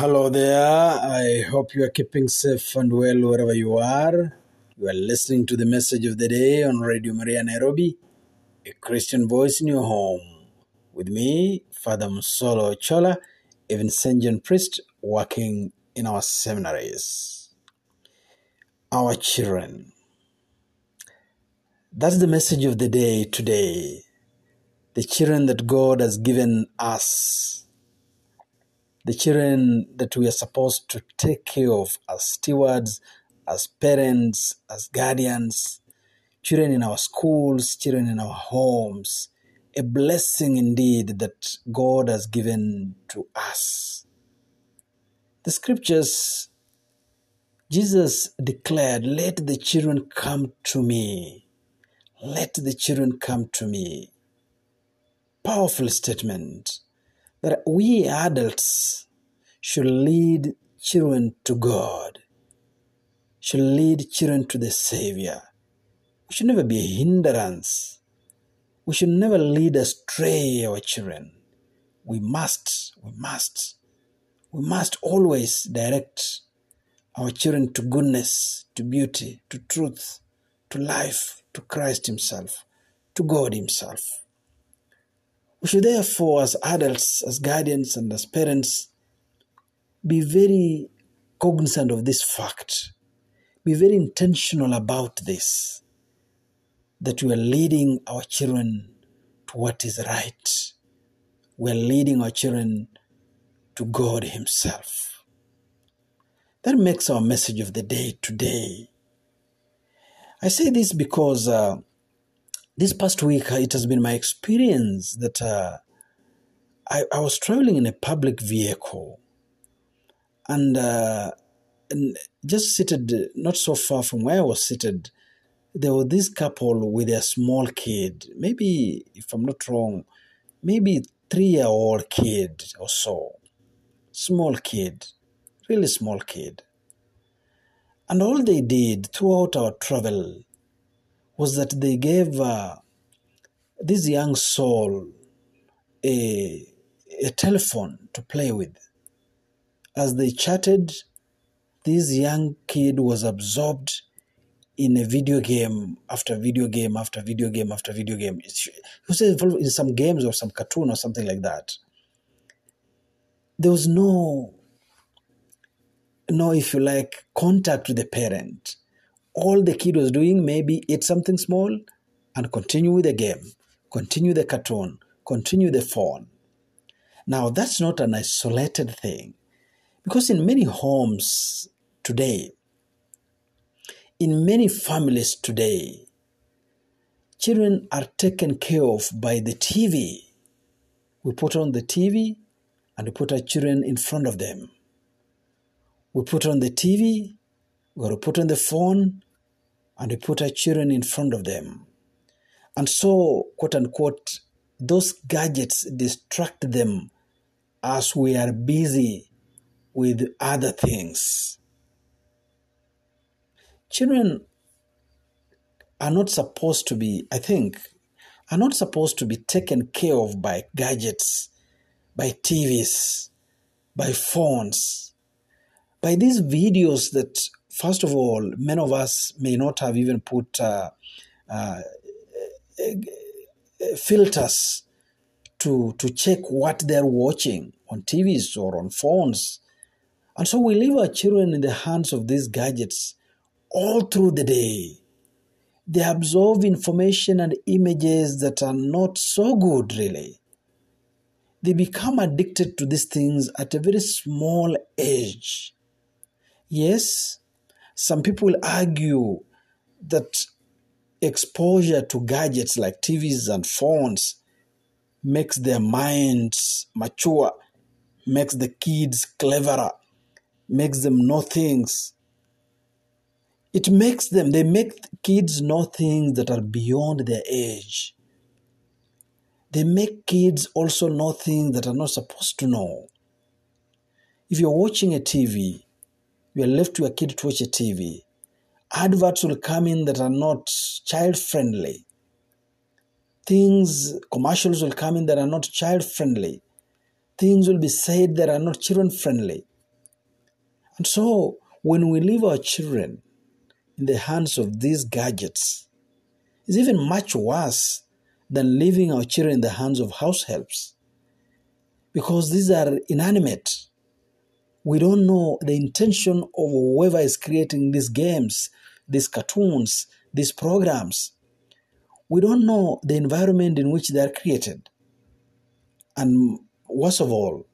Hello there. I hope you are keeping safe and well wherever you are. You are listening to the message of the day on Radio Maria Nairobi, a Christian voice in your home. With me, Father Musolo Chola, a Vincentian priest working in our seminaries. Our children. That's the message of the day today. The children that God has given us the children that we are supposed to take care of as stewards, as parents, as guardians, children in our schools, children in our homes. A blessing indeed that God has given to us. The scriptures, Jesus declared, Let the children come to me. Let the children come to me. Powerful statement that we adults should lead children to God, should lead children to the Savior. We should never be a hindrance. We should never lead astray our children. We must, we must, we must always direct our children to goodness, to beauty, to truth, to life, to Christ Himself, to God Himself. We should therefore, as adults, as guardians, and as parents, be very cognizant of this fact. Be very intentional about this that we are leading our children to what is right. We are leading our children to God Himself. That makes our message of the day today. I say this because uh, this past week uh, it has been my experience that uh, I, I, was traveling in a public vehicle and, uh, and just seated not so far from where I was seated, there was this couple with a small kid, maybe, if I'm not wrong, maybe three year old kid or so. Small kid, really small kid. And all they did throughout our travel was that they gave uh, this young soul a, a telephone to play with. As they chatted, this young kid was absorbed in a video game after video game after video game after video game. He was involved in some games or some cartoon or something like that. There was no, no, if you like, contact with the parent all the kid was doing maybe eat something small and continue with the game, continue the cartoon, continue the phone. Now, that's not an isolated thing because in many homes today, in many families today, children are taken care of by the TV. We put on the TV and we put our children in front of them. We put on the TV, we put on the phone, and we put our children in front of them. And so, quote unquote, those gadgets distract them as we are busy with other things. Children are not supposed to be, I think, are not supposed to be taken care of by gadgets, by TVs, by phones, by these videos that first of all, many of us may not have even put uh, uh, filters to, to check what they're watching on TVs or on phones. And so we leave our children in the hands of these gadgets all through the day. They absorb information and images that are not so good, really. They become addicted to these things at a very small age. Yes, some people argue that exposure to gadgets like TVs and phones makes their minds mature, makes the kids cleverer, makes them know things. It makes them, they make kids know things that are beyond their age. They make kids also know things that are not supposed to know. If you're watching a TV, you are left to your kid to watch a TV. Adverts will come in that are not child friendly. Things, commercials will come in that are not child friendly. Things will be said that are not children friendly. And so when we leave our children in the hands of these gadgets, it's even much worse than leaving our children in the hands of house helps because these are inanimate. We don't know the intention of whoever is creating these games, these cartoons, these programs. We don't know the environment in which they are created. And worst of all,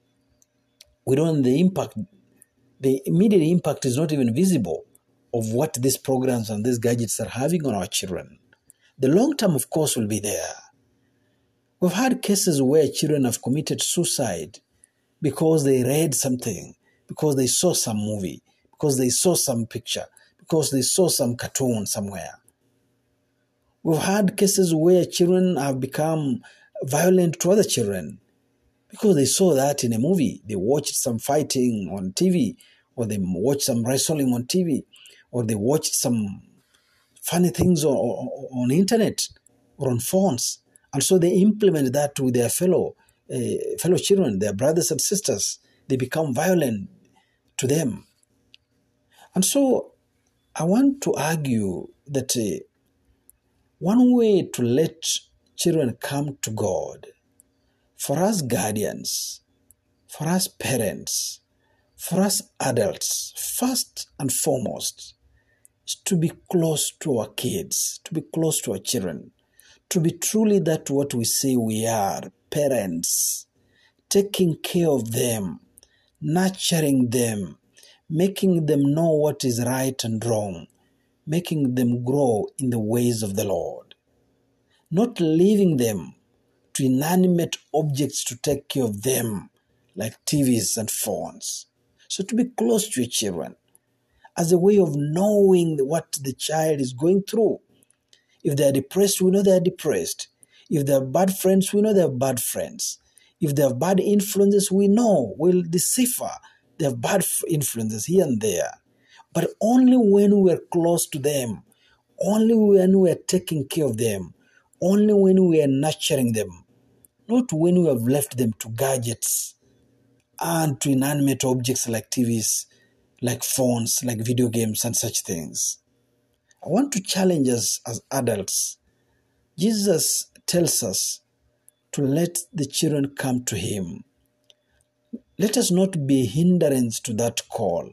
we don't the impact. The immediate impact is not even visible of what these programs and these gadgets are having on our children. The long term, of course, will be there. We've had cases where children have committed suicide because they read something, because they saw some movie, because they saw some picture, because they saw some cartoon somewhere. We've had cases where children have become violent to other children because they saw that in a movie. They watched some fighting on TV, or they watched some wrestling on TV, or they watched some funny things on, on, on internet or on phones. And so they implement that with their fellow uh, fellow children, their brothers and sisters. They become violent to them. And so I want to argue that uh, one way to let children come to God, for us guardians, for us parents, for us adults, first and foremost, is to be close to our kids, to be close to our children, to be truly that what we say we are parents, taking care of them, nurturing them, making them know what is right and wrong, making them grow in the ways of the Lord, not leaving them to inanimate objects to take care of them, like TVs and phones. So, to be close to your children as a way of knowing what the child is going through if they are depressed, we know they are depressed. If they have bad friends, we know they have bad friends. If they have bad influences, we know, we'll decipher they have bad influences here and there. But only when we are close to them, only when we are taking care of them, only when we are nurturing them, not when we have left them to gadgets and to inanimate objects like TVs, like phones, like video games, and such things. I want to challenge us as adults. Jesus tells us to let the children come to Him. Let us not be hindrance to that call.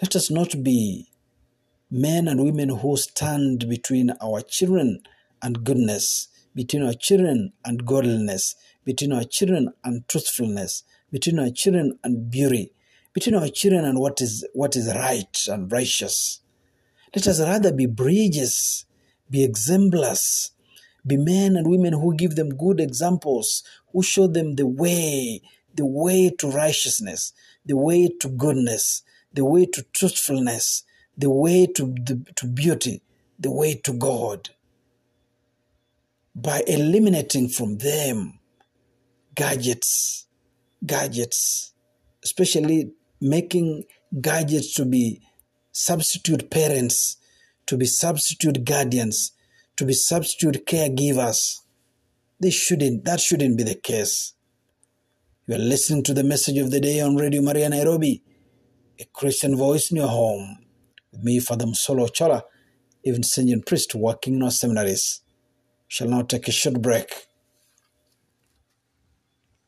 Let us not be men and women who stand between our children and goodness, between our children and godliness, between our children and truthfulness, between our children and beauty, between our children and what is what is right and righteous. Let us rather be bridges, be exemplars, be men and women who give them good examples, who show them the way, the way to righteousness, the way to goodness, the way to truthfulness, the way to, the, to beauty, the way to God. By eliminating from them gadgets, gadgets, especially making gadgets to be substitute parents, to be substitute guardians, to be substitute caregivers. This shouldn't, that shouldn't be the case. You are listening to the message of the day on Radio Maria Nairobi, a Christian voice in your home. With me, Father Msolo Chola, a Vincentian priest working in our seminaries. Shall now take a short break.